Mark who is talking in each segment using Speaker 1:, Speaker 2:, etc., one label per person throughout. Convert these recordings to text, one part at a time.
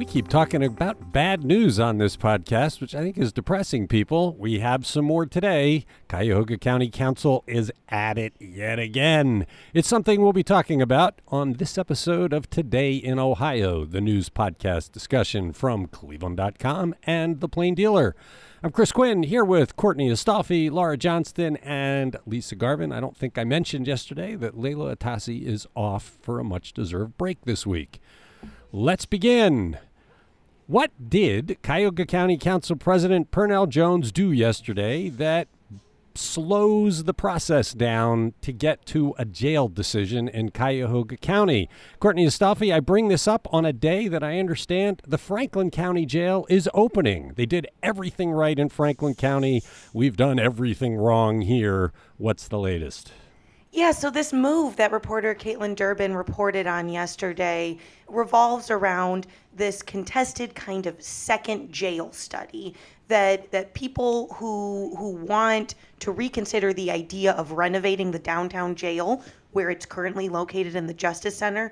Speaker 1: We keep talking about bad news on this podcast, which I think is depressing people. We have some more today. Cuyahoga County Council is at it yet again. It's something we'll be talking about on this episode of Today in Ohio, the news podcast discussion from cleveland.com and The Plain Dealer. I'm Chris Quinn here with Courtney Astolfi, Laura Johnston, and Lisa Garvin. I don't think I mentioned yesterday that Leila Atassi is off for a much deserved break this week. Let's begin. What did Cuyahoga County Council President Pernel Jones do yesterday that slows the process down to get to a jail decision in Cuyahoga County? Courtney Astolfi, I bring this up on a day that I understand the Franklin County Jail is opening. They did everything right in Franklin County. We've done everything wrong here. What's the latest?
Speaker 2: Yeah, so this move that reporter Kaitlin Durbin reported on yesterday revolves around this contested kind of second jail study that that people who who want to reconsider the idea of renovating the downtown jail where it's currently located in the Justice Center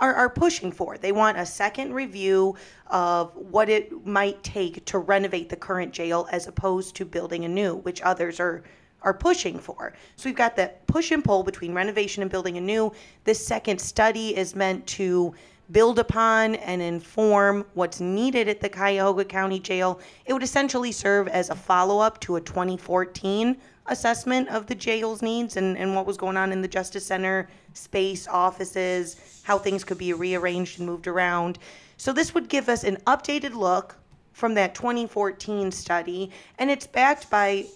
Speaker 2: are, are pushing for. They want a second review of what it might take to renovate the current jail as opposed to building a new, which others are are pushing for. So we've got that push and pull between renovation and building anew. This second study is meant to build upon and inform what's needed at the Cuyahoga County Jail. It would essentially serve as a follow up to a 2014 assessment of the jail's needs and, and what was going on in the Justice Center space, offices, how things could be rearranged and moved around. So this would give us an updated look from that 2014 study, and it's backed by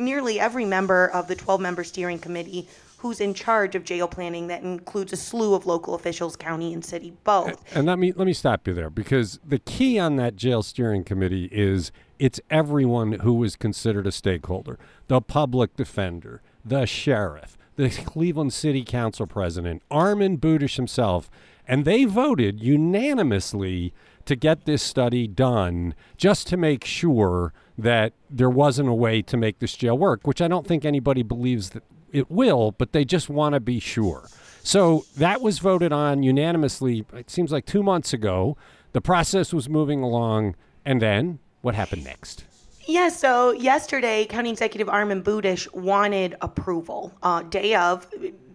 Speaker 2: nearly every member of the 12 member steering committee who's in charge of jail planning that includes a slew of local officials, county and city both.
Speaker 1: And let me let me stop you there because the key on that jail steering committee is it's everyone who is considered a stakeholder. The public defender, the sheriff, the Cleveland City Council president, Armond Budish himself, and they voted unanimously to get this study done just to make sure that there wasn't a way to make this jail work, which I don't think anybody believes that it will, but they just want to be sure. So that was voted on unanimously, it seems like two months ago. The process was moving along, and then what happened next?
Speaker 2: Yeah, so yesterday, County Executive Armond Budish wanted approval, uh, day of,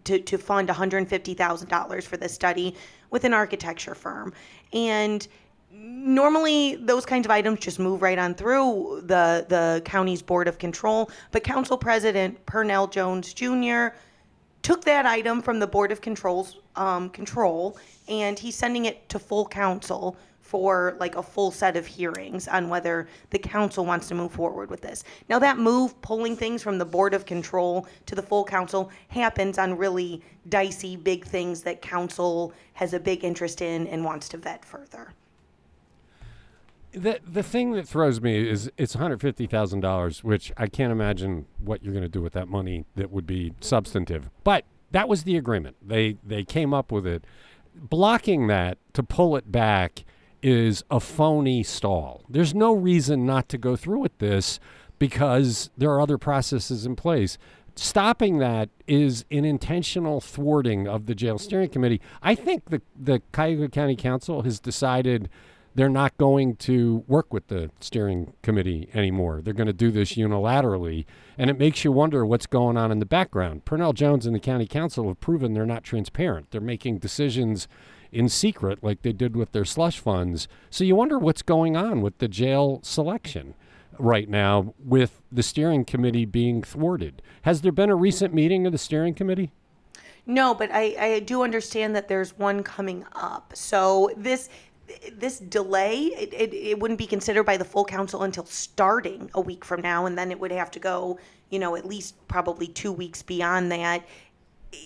Speaker 2: to, to fund $150,000 for this study with an architecture firm. And normally those kinds of items just move right on through the the county's board of control but council president pernel jones jr took that item from the board of controls um, control and he's sending it to full council for like a full set of hearings on whether the council wants to move forward with this. Now that move pulling things from the board of control to the full council happens on really dicey big things that council has a big interest in and wants to vet further
Speaker 1: the the thing that throws me is it's one hundred fifty thousand dollars, which I can't imagine what you're going to do with that money that would be substantive. But that was the agreement. They they came up with it. Blocking that to pull it back is a phony stall. There's no reason not to go through with this because there are other processes in place. Stopping that is an intentional thwarting of the jail steering committee. I think the the Cuyahoga County Council has decided they're not going to work with the steering committee anymore. They're going to do this unilaterally. And it makes you wonder what's going on in the background. Pernel Jones and the county council have proven they're not transparent. They're making decisions in secret, like they did with their slush funds. So you wonder what's going on with the jail selection right now with the steering committee being thwarted. Has there been a recent meeting of the steering committee?
Speaker 2: No, but I, I do understand that there's one coming up. So this this delay, it, it, it, wouldn't be considered by the full council until starting a week from now, and then it would have to go, you know, at least probably two weeks beyond that.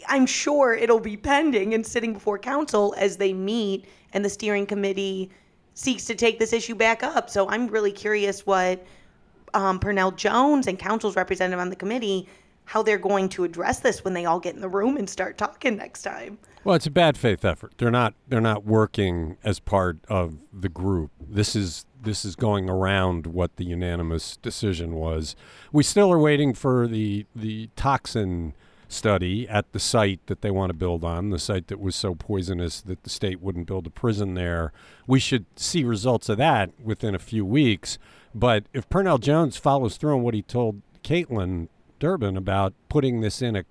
Speaker 2: I'm sure it'll be pending and sitting before council as they meet and the steering committee seeks to take this issue back up. So I'm really curious what um, Pernel Jones and council's representative on the committee how they're going to address this when they all get in the room and start talking next time.
Speaker 1: Well, it's a bad faith effort. They're not they're not working as part of the group. This is this is going around what the unanimous decision was. We still are waiting for the the toxin study at the site that they want to build on, the site that was so poisonous that the state wouldn't build a prison there. We should see results of that within a few weeks. But if Pernel Jones follows through on what he told Kaitlin Durbin about putting this in a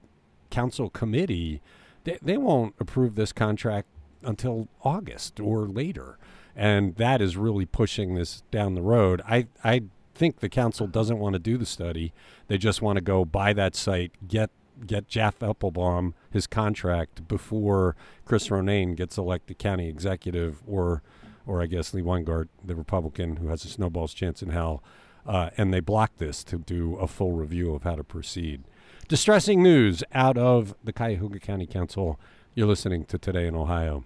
Speaker 1: council committee, they, they won't approve this contract until August or later. And that is really pushing this down the road. I, I think the council doesn't want to do the study. They just want to go buy that site, get get Jeff Appelbaum his contract before Chris Ronayne gets elected county executive, or or I guess Lee Weingart, the Republican who has a snowball's chance in hell. Uh, and they blocked this to do a full review of how to proceed. Distressing news out of the Cuyahoga County Council. You're listening to Today in Ohio.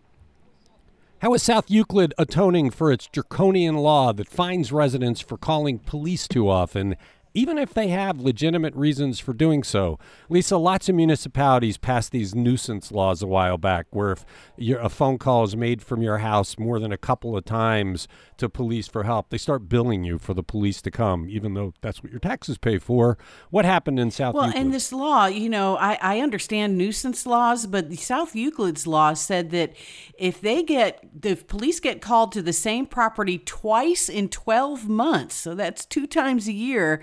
Speaker 1: How is South Euclid atoning for its draconian law that fines residents for calling police too often even if they have legitimate reasons for doing so. Lisa, lots of municipalities passed these nuisance laws a while back where if a phone call is made from your house more than a couple of times to police for help, they start billing you for the police to come, even though that's what your taxes pay for. What happened in South
Speaker 3: well,
Speaker 1: Euclid?
Speaker 3: and this law, you know, I, I understand nuisance laws, but the South Euclid's law said that if they get, if police get called to the same property twice in 12 months, so that's two times a year,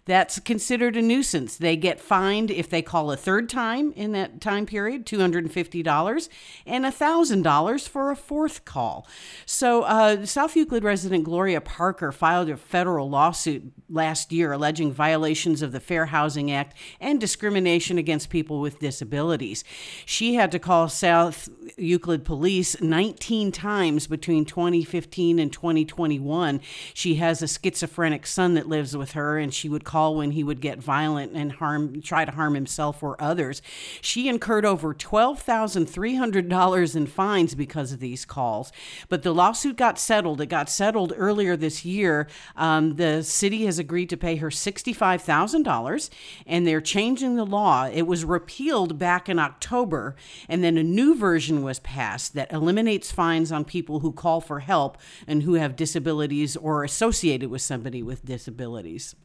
Speaker 3: that's considered a nuisance. They get fined if they call a third time in that time period, $250, and $1,000 for a fourth call. So, uh, South Euclid resident Gloria Parker filed a federal lawsuit last year alleging violations of the Fair Housing Act and discrimination against people with disabilities. She had to call South Euclid police 19 times between 2015 and 2021. She has a schizophrenic son that lives with her, and she would call when he would get violent and harm, try to harm himself or others. She incurred over $12,300 in fines because of these calls. But the lawsuit got settled. It got settled earlier this year. Um, the city has agreed to pay her $65,000, and they're changing the law. It was repealed back in October, and then a new version was passed that eliminates fines on people who call for help and who have disabilities or associated with somebody with disabilities.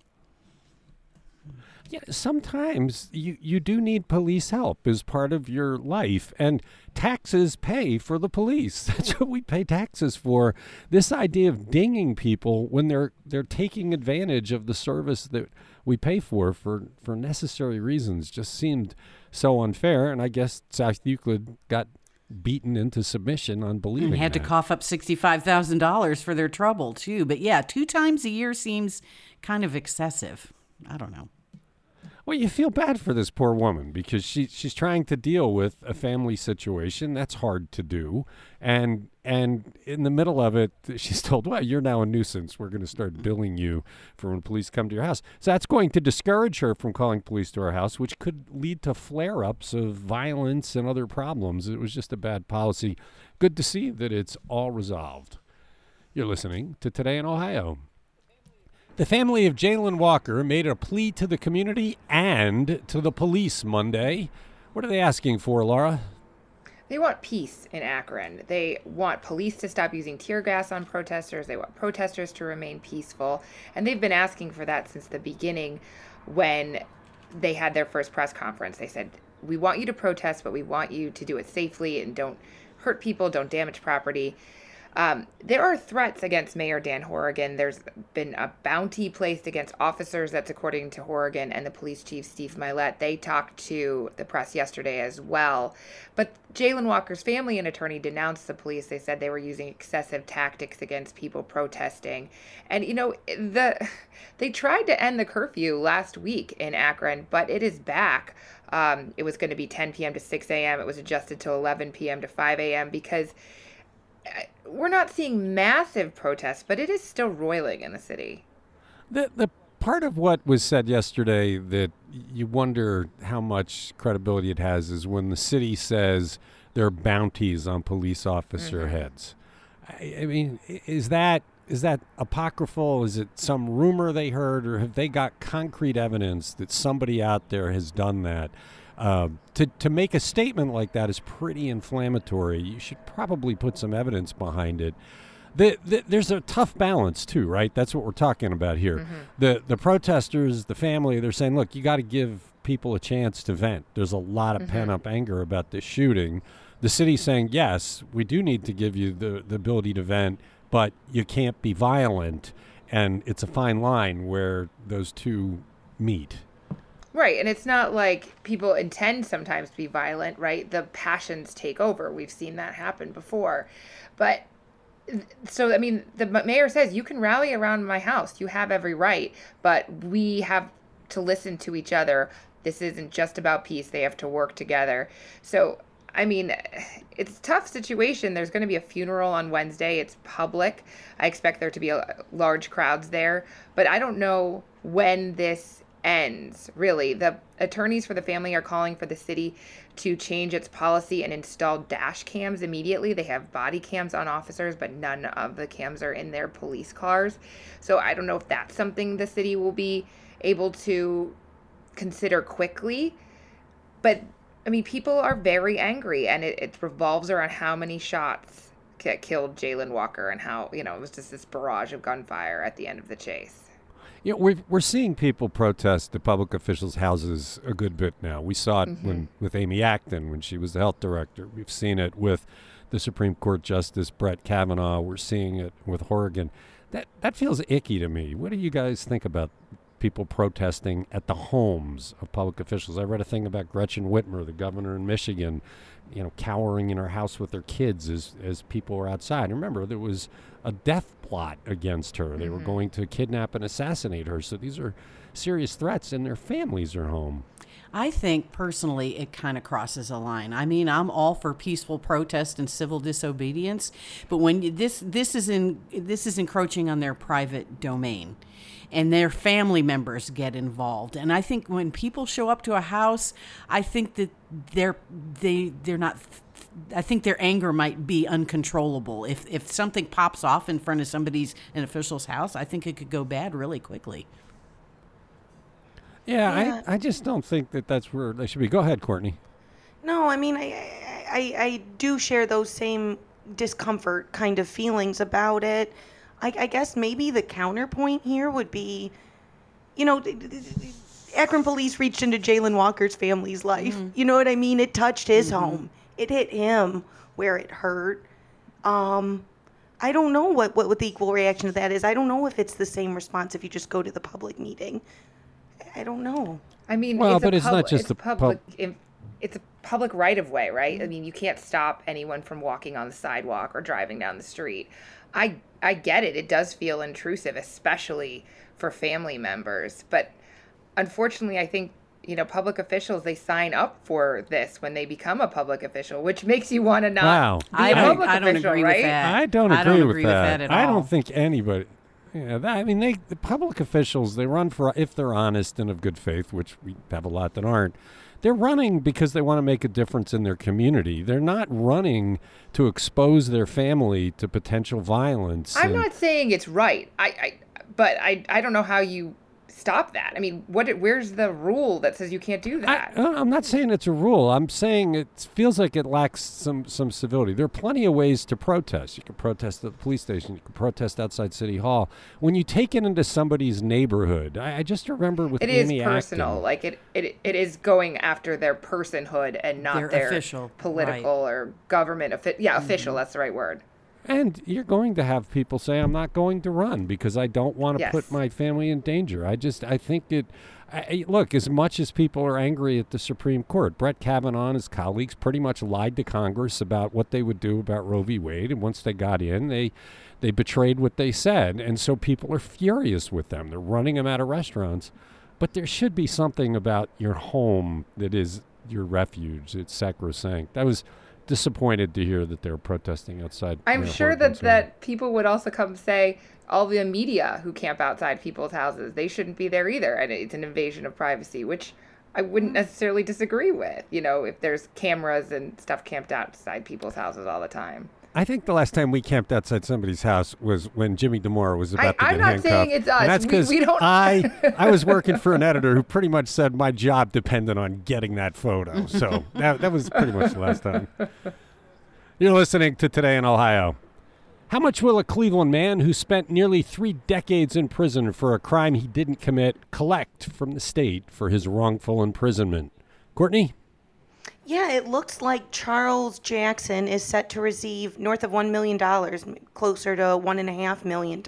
Speaker 1: Yeah, sometimes you, you do need police help as part of your life, and taxes pay for the police. That's what we pay taxes for. This idea of dinging people when they're they're taking advantage of the service that we pay for for for necessary reasons just seemed so unfair. And I guess South Euclid got beaten into submission on believing
Speaker 3: and had
Speaker 1: that.
Speaker 3: to cough up $65,000 for their trouble too. But yeah, two times a year seems kind of excessive. I don't know.
Speaker 1: Well, you feel bad for this poor woman because she she's trying to deal with a family situation that's hard to do, and and in the middle of it, she's told, "Well, you're now a nuisance. We're going to start mm-hmm. billing you for when police come to your house." So that's going to discourage her from calling police to her house, which could lead to flare-ups of violence and other problems. It was just a bad policy. Good to see that it's all resolved. You're listening to Today in Ohio. The family of Jayland Walker made a plea to the community and to the police Monday. What are they asking for, Laura?
Speaker 4: They want peace in Akron. They want police to stop using tear gas on protesters. They want protesters to remain peaceful. And they've been asking for that since the beginning when they had their first press conference. They said, We want you to protest, but we want you to do it safely and don't hurt people, don't damage property. Um, there are threats against Mayor Dan Horrigan. There's been a bounty placed against officers. That's according to Horrigan and the police chief, Steve Mylett. They talked to the press yesterday as well. But Jayland Walker's family and attorney denounced the police. They said they were using excessive tactics against people protesting. And, you know, the they tried to end the curfew last week in Akron, but it is back. Um, it was going to be 10 p.m. to 6 a.m. It was adjusted to 11 p.m. to 5 a.m. because we're not seeing massive protests, but it is still roiling in the city.
Speaker 1: The the part of what was said yesterday that you wonder how much credibility it has is when the city says there are bounties on police officer mm-hmm. heads. I, I mean, is that is that apocryphal? Is it some rumor they heard, or have they got concrete evidence that somebody out there has done that? Uh, to, to make a statement like that is pretty inflammatory. You should probably put some evidence behind it. The, the, there's a tough balance too, right? That's what we're talking about here. Mm-hmm. The the protesters, the family, they're saying, look, you got to give people a chance to vent. There's a lot of
Speaker 4: Mm-hmm.
Speaker 1: pent up anger about this shooting. The city's saying, yes, we do need to give you the, the ability to vent, but you can't be violent. And it's a fine line where those two meet.
Speaker 4: Right, and it's not like people intend sometimes to be violent, right? The passions take over. We've seen that happen before. But so I mean, the mayor says you can rally around my house. You have every right, but we have to listen to each other. This isn't just about peace. They have to work together. So I mean, it's tough situation. There's going to be a funeral on Wednesday. It's public. I expect there to be a, large crowds there, but I don't know when this ends. Really, the attorneys for the family are calling for the city to change its policy and install dash cams immediately. They have body cams on officers, but none of the cams are in their police cars. So I don't know if that's something the city will be able to consider quickly. But I mean, people are very angry, and it, it revolves around how many shots killed Jayland Walker and how, you know, it was just this barrage of gunfire at the end of the chase.
Speaker 1: Yeah, we've, we're seeing people protest the public officials' houses a good bit now. We saw it when mm-hmm. with Amy Acton when she was the health director. We've seen it with the Supreme Court Justice Brett Kavanaugh. We're seeing it with Horrigan. That that feels icky to me. What do you guys think about people protesting at the homes of public officials? I read a thing about Gretchen Whitmer, the governor in Michigan, you know, cowering in her house with her kids as as people were outside. Remember, there was a death plot against her. They were mm-hmm. going to kidnap and assassinate her. So these are serious threats, and their families are home.
Speaker 3: I think personally it kind of crosses a line. I mean, I'm all for peaceful protest and civil disobedience, but when you, this this is in this is encroaching on their private domain and their family members get involved. And I think when people show up to a house, I think that they're they they're not I think their anger might be uncontrollable. If if something pops off in front of somebody's an official's house, I think it could go bad really quickly.
Speaker 1: Yeah,
Speaker 2: Yeah.
Speaker 1: I, I just don't think that that's where they should be. Go ahead, Courtney.
Speaker 2: No, I mean, I, I, I, I do share those same discomfort kind of feelings about it. I, I guess maybe the counterpoint here would be, you know, Akron police reached into Jayland Walker's family's life. Mm-hmm. You know what I mean? It touched his mm-hmm. home. It hit him where it hurt. Um, I don't know what, what, what the equal reaction to that is. I don't know if it's the same response if you just go to the public meeting. I don't know.
Speaker 4: I mean,
Speaker 1: Well,
Speaker 4: it's a
Speaker 1: but it's not just
Speaker 4: it's
Speaker 1: the pub-
Speaker 4: public. in- it's a public right of way, right? I mm-hmm. mean, you can't stop anyone from walking on the sidewalk or driving down the street. I I get it. It does feel intrusive, especially for family members. But unfortunately, I think you know public officials they sign up for this when they become a public official, which makes you want to not
Speaker 1: Wow.
Speaker 4: be
Speaker 3: I
Speaker 4: a
Speaker 3: don't,
Speaker 4: public
Speaker 3: I don't agree
Speaker 4: right?
Speaker 3: with that.
Speaker 1: I don't agree,
Speaker 3: I don't
Speaker 1: with,
Speaker 3: agree
Speaker 1: that.
Speaker 3: with that at
Speaker 1: I don't think anybody. Yeah, that, I mean, they the public officials they run for if they're honest and of good faith, which we have a lot that aren't. They're running because they want to make a difference in their community. They're not running to expose their family to potential violence.
Speaker 4: I'm
Speaker 1: and-
Speaker 4: not saying it's right. I, I but I I don't know how you stop that. I mean, what where's the rule that says you can't do that?
Speaker 1: Uh, I'm not saying it's a rule. I'm saying it feels like it lacks some some civility. There are plenty of ways to protest. You can protest at the police station. You can protest outside City Hall. When you take it into somebody's neighborhood, I, I just remember with
Speaker 4: It is
Speaker 1: Amy
Speaker 4: personal.
Speaker 1: Acton,
Speaker 4: Like it, it, it is going after their personhood and not
Speaker 3: Their
Speaker 4: their,
Speaker 3: official,
Speaker 4: political or government. Offi- yeah, official. That's the right word.
Speaker 1: And you're going to have people say, "I'm not going to run because I don't want to
Speaker 4: Yes.
Speaker 1: put my family in danger." I just, I think it. I, look, as much as people are angry at the Supreme Court, Brett Kavanaugh and his colleagues pretty much lied to Congress about what they would do about Roe v. Wade, and once they got in, they they betrayed what they said, and so people are furious with them. They're running them out of restaurants, but there should be something about your home that is your refuge. It's sacrosanct. That was disappointed to hear that they're protesting outside.
Speaker 4: I'm sure that that people would also come say all the media who camp outside people's houses they shouldn't be there either, and it's an invasion of privacy, which I wouldn't necessarily disagree with. You know, if there's cameras and stuff camped outside people's houses all the time.
Speaker 1: I think the last time we camped outside somebody's house was when Jimmy Dimora was about to get handcuffed.
Speaker 4: I'm not
Speaker 1: handcuffed.
Speaker 4: saying it's us.
Speaker 1: And that's because
Speaker 4: we don't-
Speaker 1: I I was working for an editor who pretty much said my job depended on getting that photo. So that that was pretty much the last time. You're listening to Today in Ohio. How much will a Cleveland man who spent nearly three decades in prison for a crime he didn't commit collect from the state for his wrongful imprisonment? Courtney?
Speaker 2: Yeah, it looks like Charles Jackson is set to receive north of $1 million, closer to $1.5 million.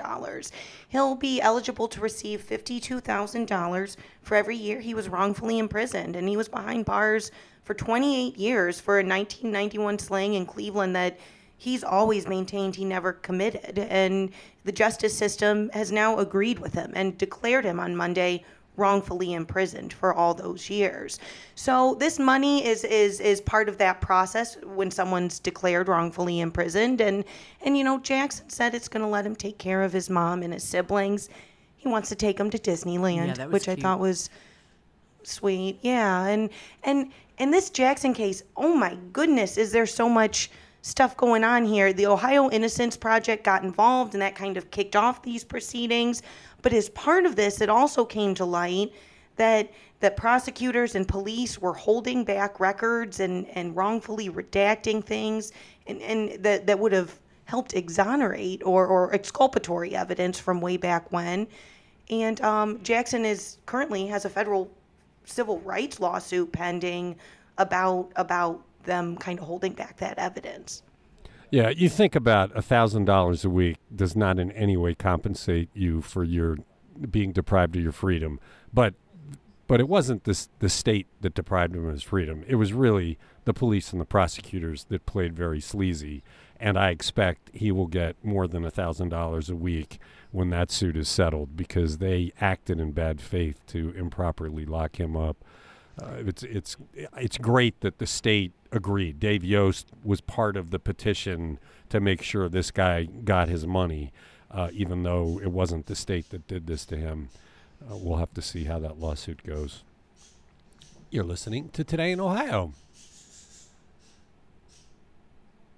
Speaker 2: He'll be eligible to receive $52,000 for every year he was wrongfully imprisoned, and he was behind bars for 28 years for a 1991 slaying in Cleveland that he's always maintained he never committed. And the justice system has now agreed with him and declared him on Monday wrongfully imprisoned for all those years. So this money is is is part of that process when someone's declared wrongfully imprisoned and and you know Jackson said it's going to let him take care of his mom and his siblings. He wants to take them to Disneyland,
Speaker 3: Yeah,
Speaker 2: which I thought was sweet. Yeah, and and in this Jackson case, oh my goodness, is there so much stuff going on here? The Ohio Innocence Project got involved and that kind of kicked off these proceedings. But as part of this, it also came to light that that prosecutors and police were holding back records and, and wrongfully redacting things and, and that, that would have helped exonerate or, or exculpatory evidence from way back when. And um, Jackson is currently has a federal civil rights lawsuit pending about about them kind of holding back that evidence.
Speaker 1: Yeah, you think about a thousand dollars a week does not in any way compensate you for your being deprived of your freedom, but but it wasn't this the state that deprived him of his freedom. It was really the police and the prosecutors that played very sleazy, and I expect he will get more than a thousand dollars a week when that suit is settled because they acted in bad faith to improperly lock him up. Uh, it's it's it's great that the state agreed. Dave Yost was part of the petition to make sure this guy got his money, uh, even though it wasn't the state that did this to him. Uh, we'll have to see how that lawsuit goes. You're listening to Today in Ohio.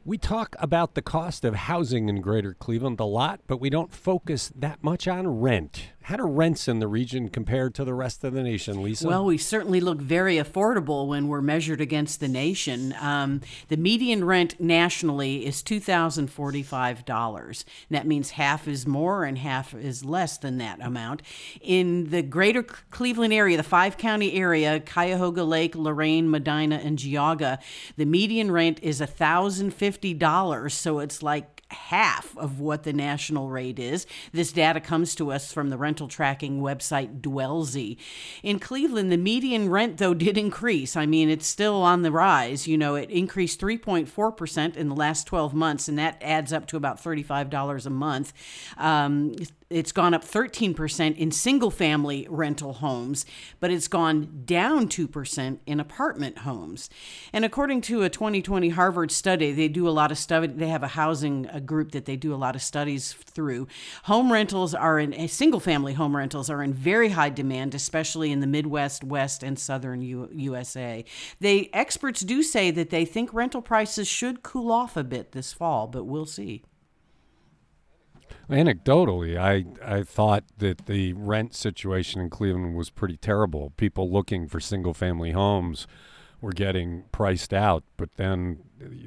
Speaker 1: We talk about the cost of housing in Greater Cleveland a lot, but we don't focus that much on rent. How do rents in the region compare to the rest of the nation, Lisa?
Speaker 3: Well, we certainly look very affordable when we're measured against the nation. Um, the median rent nationally is $2,045. That means half is more and half is less than that amount. In the greater Cleveland area, the five county area, Cuyahoga Lake, Lorain, Medina, and Geauga, the median rent is $1,050. So it's like half of what the national rate is. This data comes to us from the rental tracking website Dwellsy. In Cleveland, the median rent, though, did increase. I mean, it's still on the rise. You know, it increased 3.4% in the last 12 months, and that adds up to about $35 a month. Um, it's gone up 13% in single family rental homes, but it's gone down 2% in apartment homes. And according to a 2020 Harvard study, they do a lot of study, they have a housing a group that they do a lot of studies through. Home rentals are in a single family home rentals are in very high demand, especially in the Midwest, West, and Southern U- USA. They experts do say that they think rental prices should cool off a bit this fall, but we'll see.
Speaker 1: Anecdotally, I, I thought that the rent situation in Cleveland was pretty terrible. People looking for single family homes were getting priced out, but then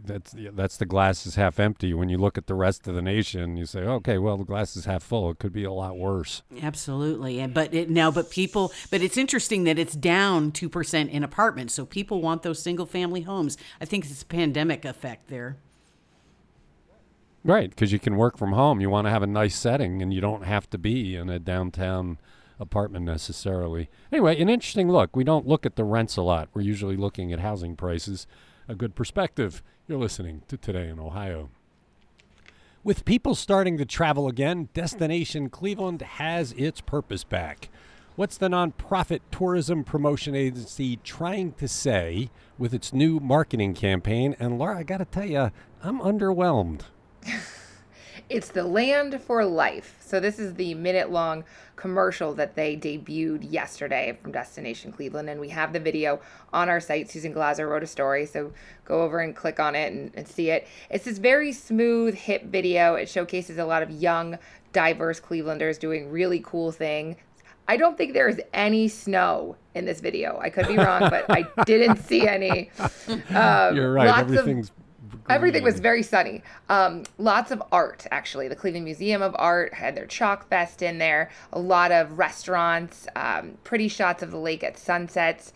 Speaker 1: that's that's the glass is half empty. When you look at the rest of the nation, you say, okay, well the glass is half full. It could be a lot worse.
Speaker 3: Absolutely, and but it, now, but people, but it's interesting that it's down two percent in apartments. So people want those single family homes. I think it's a pandemic effect there.
Speaker 1: Right, because you can work from home. You want to have a nice setting, and you don't have to be in a downtown apartment necessarily. Anyway, an interesting look. We don't look at the rents a lot. We're usually looking at housing prices. A good perspective. You're listening to Today in Ohio. With people starting to travel again, Destination Cleveland has its purpose back. What's the nonprofit tourism promotion agency trying to say with its new marketing campaign? And Laura, I got to tell you, I'm underwhelmed.
Speaker 4: It's the Land for Life. So this is the minute-long commercial that they debuted yesterday from Destination Cleveland, and we have the video on our site. Susan Glaser wrote a story, so go over and click on it and, and see it. It's this very smooth, hip video. It showcases a lot of young, diverse Clevelanders doing really cool things. I don't think there is any snow in this video. I could be wrong, but I didn't see any. Um,
Speaker 1: You're right.
Speaker 4: of-
Speaker 1: Everything's
Speaker 4: Everything was very sunny. Um, lots of art, actually. The Cleveland Museum of Art had their chalk fest in there. A lot of restaurants, um, pretty shots of the lake at sunsets,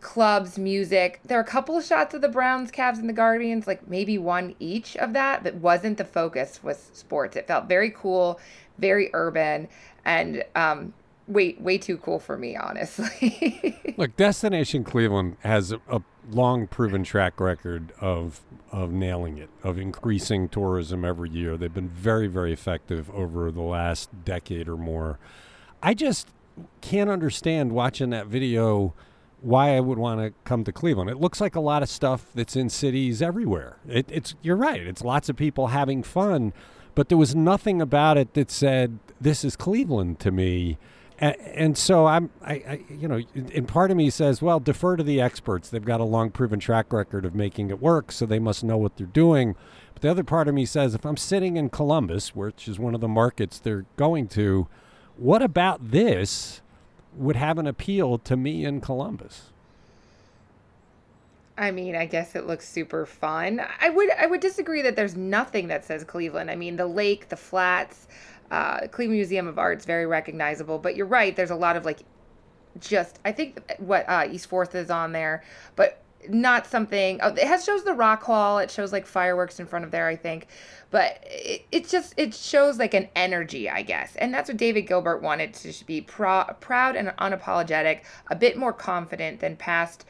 Speaker 4: clubs, music. There are a couple of shots of the Browns, Cavs, and the Guardians, like maybe one each of that, but wasn't the focus was sports. It felt very cool, very urban, and um, way way too cool for me, honestly.
Speaker 1: Look, Destination Cleveland has a, a long proven track record of of nailing it, of increasing tourism every year. They've been very, very effective over the last decade or more. I just can't understand watching that video why I would want to come to Cleveland. It looks like a lot of stuff that's in cities everywhere. It, it's you're right. It's lots of people having fun, but there was nothing about it that said this is Cleveland to me. And, so I'm, I, I, you know, and part of me says, well, defer to the experts. They've got a long proven track record of making it work, so they must know what they're doing. But the other part of me says, if I'm sitting in Columbus, which is one of the markets they're going to, what about this would have an appeal to me in Columbus?
Speaker 4: I mean, I guess it looks super fun. I would I would disagree that there's nothing that says Cleveland. I mean, the lake, the flats, uh, Cleveland Museum of Art's very recognizable. But you're right. There's a lot of like, just I think what uh, East Fourth is on there, but not something. Oh, it has shows the rock hall. It shows like fireworks in front of there. I think, but it, it just it shows like an energy, I guess, and that's what David Gilbert wanted to be pro- proud and unapologetic, a bit more confident than past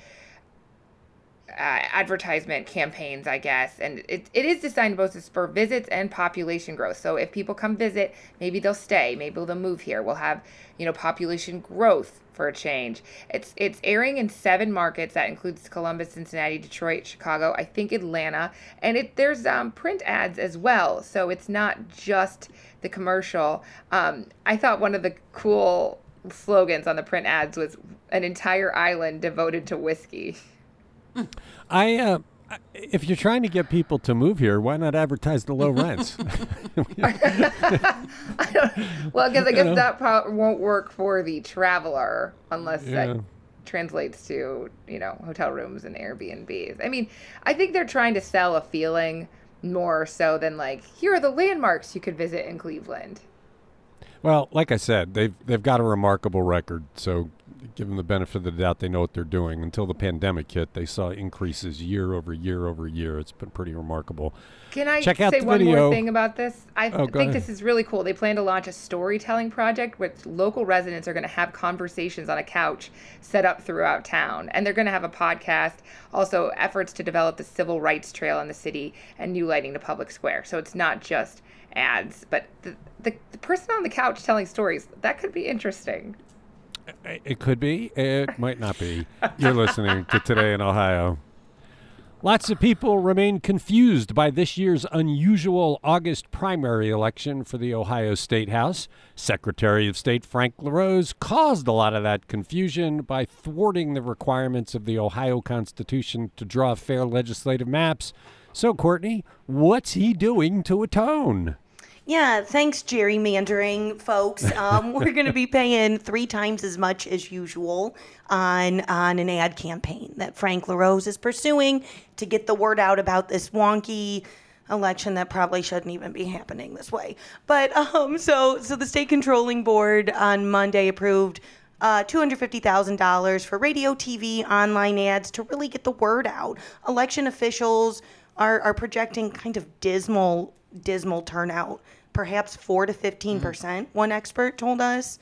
Speaker 4: uh, advertisement campaigns, I guess. And it, it is designed both to spur visits and population growth. So if people come visit, maybe they'll stay, maybe they'll move here. We'll have, you know, population growth for a change. It's it's airing in seven markets that includes Columbus, Cincinnati, Detroit, Chicago, I think Atlanta, and it there's um, print ads as well. So it's not just the commercial. Um, I thought one of the cool slogans on the print ads was an entire island devoted to whiskey.
Speaker 1: I, uh, if you're trying to get people to move here, why not advertise the low rents?
Speaker 4: Well, because I guess
Speaker 1: know.
Speaker 4: that pro- won't work for the traveler unless
Speaker 1: Yeah.
Speaker 4: that translates to you know hotel rooms and Airbnbs. I mean, I think they're trying to sell a feeling more so than like here are the landmarks you could visit in Cleveland.
Speaker 1: well, like I said, they've they've got a remarkable record. So, give them the benefit of the doubt. They know what they're doing. Until the pandemic hit, they saw increases year over year over year. It's been pretty remarkable.
Speaker 4: Can I
Speaker 1: Check out
Speaker 4: say
Speaker 1: the
Speaker 4: one
Speaker 1: video.
Speaker 4: more thing about this? I
Speaker 1: Oh,
Speaker 4: think
Speaker 1: ahead.
Speaker 4: this is really cool. They plan to launch a storytelling project which local residents are going to have conversations on a couch set up throughout town. And they're going to have a podcast, also efforts to develop the civil rights trail in the city and new lighting to public square. So it's not just ads, but the, the, the person on the couch telling stories, that could be interesting.
Speaker 1: It could be. It might not be. You're listening to Today in Ohio. Lots of people remain confused by this year's unusual August primary election for the Ohio State House. Secretary of State Frank LaRose caused a lot of that confusion by thwarting the requirements of the Ohio Constitution to draw fair legislative maps. So, Courtney, what's he doing to atone?
Speaker 2: Yeah, thanks, gerrymandering, folks. Um, we're going to be paying three times as much as usual on on an ad campaign that Frank LaRose is pursuing to get the word out about this wonky election that probably shouldn't even be happening this way. But um, so so the state controlling board on Monday approved uh, $250,000 for radio, TV, online ads to really get the word out. Election officials are, are projecting kind of dismal, dismal turnout, perhaps 4 to 15%, percent one expert told us.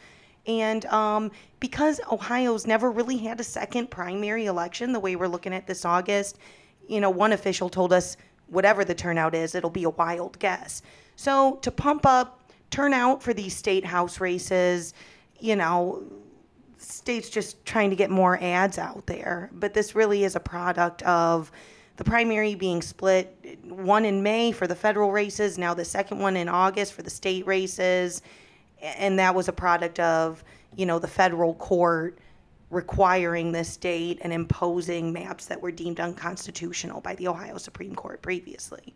Speaker 2: And um, because Ohio's never really had a second primary election the way we're looking at this August, you know, one official told us whatever the turnout is, it'll be a wild guess. So to pump up turnout for these state house races, you know, states just trying to get more ads out there. But this really is a product of the primary being split one in May for the federal races, now the second one in August for the state races. And that was a product of, you know, the federal court requiring this date and imposing maps that were deemed unconstitutional by the Ohio Supreme Court previously.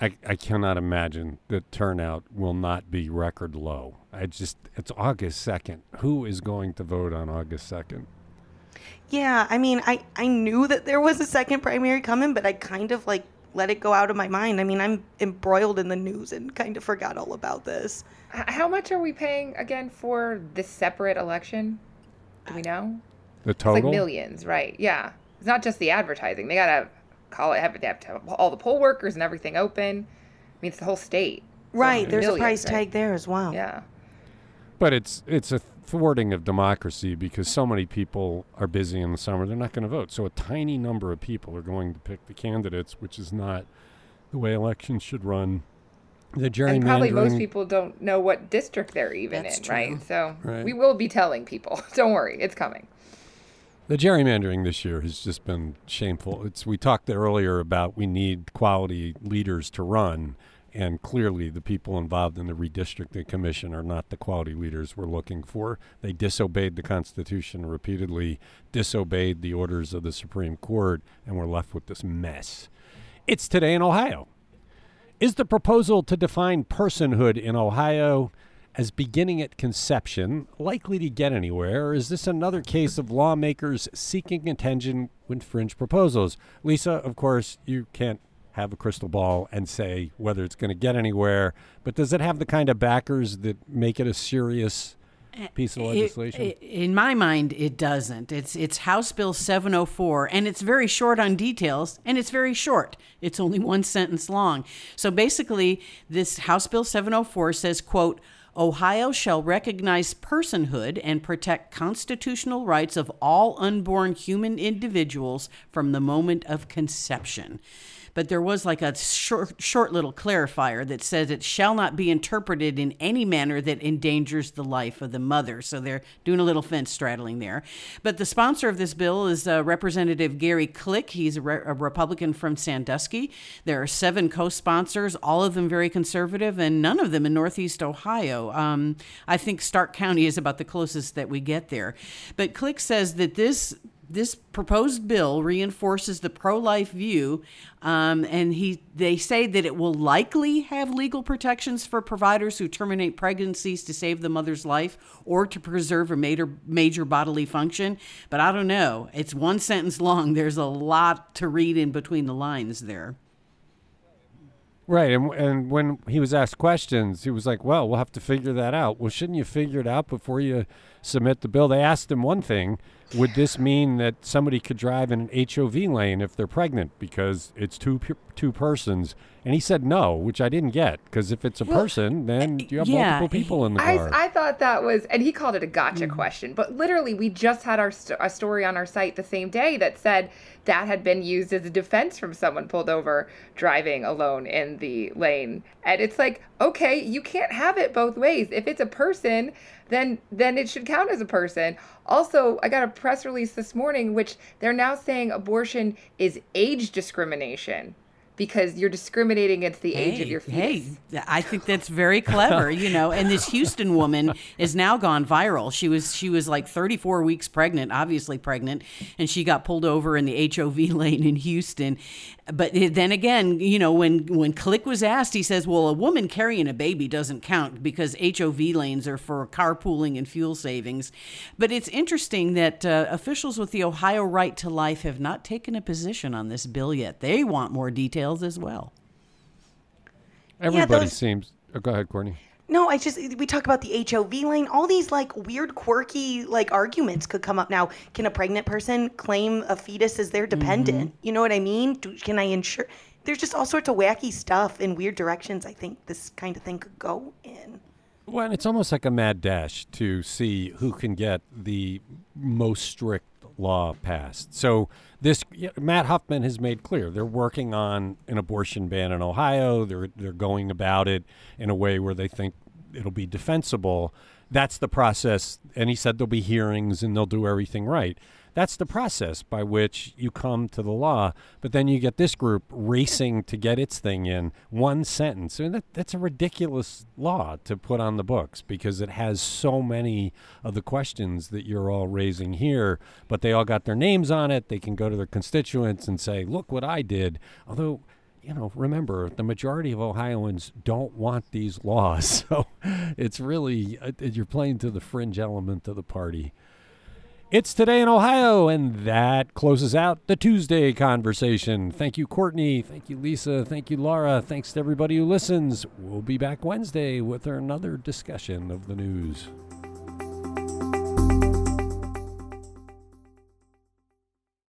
Speaker 1: I, I cannot imagine that turnout will not be record low. I just, it's August 2nd. Who is going to vote on August 2nd?
Speaker 2: Yeah, I mean, I, I knew that there was a second primary coming, but I kind of like let it go out of my mind. I mean, I'm embroiled in the news and kind of forgot all about this.
Speaker 4: How much are we paying again for this separate election? Do we know?
Speaker 1: The
Speaker 4: It's
Speaker 1: total.
Speaker 4: like millions, right? Yeah. It's not just the advertising. They gotta call it. Have, they have to have all the poll workers and everything open. I mean, it's the whole state. So
Speaker 2: Right, there's a price
Speaker 4: right?
Speaker 2: tag there as well.
Speaker 4: Yeah.
Speaker 1: But it's it's a thwarting of democracy because so many people are busy in the summer they're not going to vote. So a tiny number of people are going to pick the candidates, which is not the way elections should run. The gerrymandering.
Speaker 4: And probably most people don't know what district they're even
Speaker 3: That's
Speaker 4: in,
Speaker 3: true.
Speaker 4: right? So
Speaker 1: Right.
Speaker 4: we will be telling people. Don't worry, it's coming.
Speaker 1: The gerrymandering this year has just been shameful. It's we talked earlier about we need quality leaders to run, and clearly the people involved in the redistricting commission are not the quality leaders we're looking for. They disobeyed the Constitution repeatedly, disobeyed the orders of the Supreme Court, and we're left with this mess. It's today in Ohio. Is the proposal to define personhood in Ohio as beginning at conception likely to get anywhere, or is this another case of lawmakers seeking attention with fringe proposals? Lisa, of course, you can't have a crystal ball and say whether it's going to get anywhere, but does it have the kind of backers that make it a serious eh, piece of
Speaker 3: It-
Speaker 1: legislation?
Speaker 3: in my mind, it doesn't. It's it's House Bill 704, and it's very short on details, and it's very short. It's only one sentence long. So basically, this House Bill 704 says, "quote." Ohio shall recognize personhood and protect constitutional rights of all unborn human individuals from the moment of conception. But there was like a short, short little clarifier that says it shall not be interpreted in any manner that endangers the life of the mother. So they're doing a little fence straddling there. But the sponsor of this bill is uh, Representative Gary Click. He's a, re- a Republican from Sandusky. There are seven co sponsors, all of them very conservative, and none of them in Northeast Ohio. Um, I think Stark County is about the closest that we get there. But Click says that this this proposed bill reinforces the pro-life view, um, and he they say that it will likely have legal protections for providers who terminate pregnancies to save the mother's life or to preserve a major major bodily function. But I don't know. It's one sentence long. There's a lot to read in between the lines there.
Speaker 1: Right, and and when he was asked questions, he was like, "Well, we'll have to figure that out." Well, shouldn't you figure it out before you submit the bill? They asked him one thing: Would this mean that somebody could drive in an HOV lane if they're pregnant because it's two two persons? And he said no, which I didn't get because if it's a person, then you have
Speaker 3: yeah,
Speaker 1: multiple people in the
Speaker 4: I,
Speaker 1: car.
Speaker 4: I thought that was, and he called it a gotcha
Speaker 3: Mm.
Speaker 4: question, but literally, we just had our st- a story on our site the same day that said that had been used as a defense from someone pulled over driving alone in the lane. And it's like, okay, you can't have it both ways. If it's a person, then then it should count as a person. Also, I got a press release this morning which they're now saying abortion is age discrimination because you're discriminating against the age of your fetus.
Speaker 3: Hey, I think that's very clever, you know. And this Houston woman is now gone viral. She was she was like 34 weeks pregnant, obviously pregnant, and she got pulled over in the HOV lane in Houston. But then again, you know, when when Click was asked, he says, "Well, a woman carrying a baby doesn't count because HOV lanes are for carpooling and fuel savings." But it's interesting that uh, officials with the Ohio Right to Life have not taken a position on this bill yet. They want more details as well.
Speaker 1: Everybody
Speaker 2: those-
Speaker 1: seems. Oh, go ahead, Courtney.
Speaker 2: No, I just we talk about the HOV lane. All these like weird, quirky like arguments could come up now. Can a pregnant person claim a fetus as their dependent? Mm-hmm. You know what I mean? Do, can I insure? There's just all sorts of wacky stuff in weird directions. I think this kind of thing could go in.
Speaker 1: Well, and it's almost like a mad dash to see who can get the most strict law passed. So this Matt Huffman has made clear they're working on an abortion ban in Ohio. They're they're going about it in a way where they think it'll be defensible. That's the process, and he said there'll be hearings and they'll do everything right. That's the process by which you come to the law. But then you get this group racing to get its thing in one sentence. I mean, that, that's a ridiculous law to put on the books because it has so many of the questions that you're all raising here. But they all got their names on it. They can go to their constituents and say, look what I did. Although, you know, remember, the majority of Ohioans don't want these laws. So it's really, uh, you're playing to the fringe element of the party. It's today in Ohio, and that closes out the Tuesday conversation. Thank you, Courtney. Thank you, Lisa. Thank you, Laura. Thanks to everybody who listens. We'll be back Wednesday with another discussion of the news.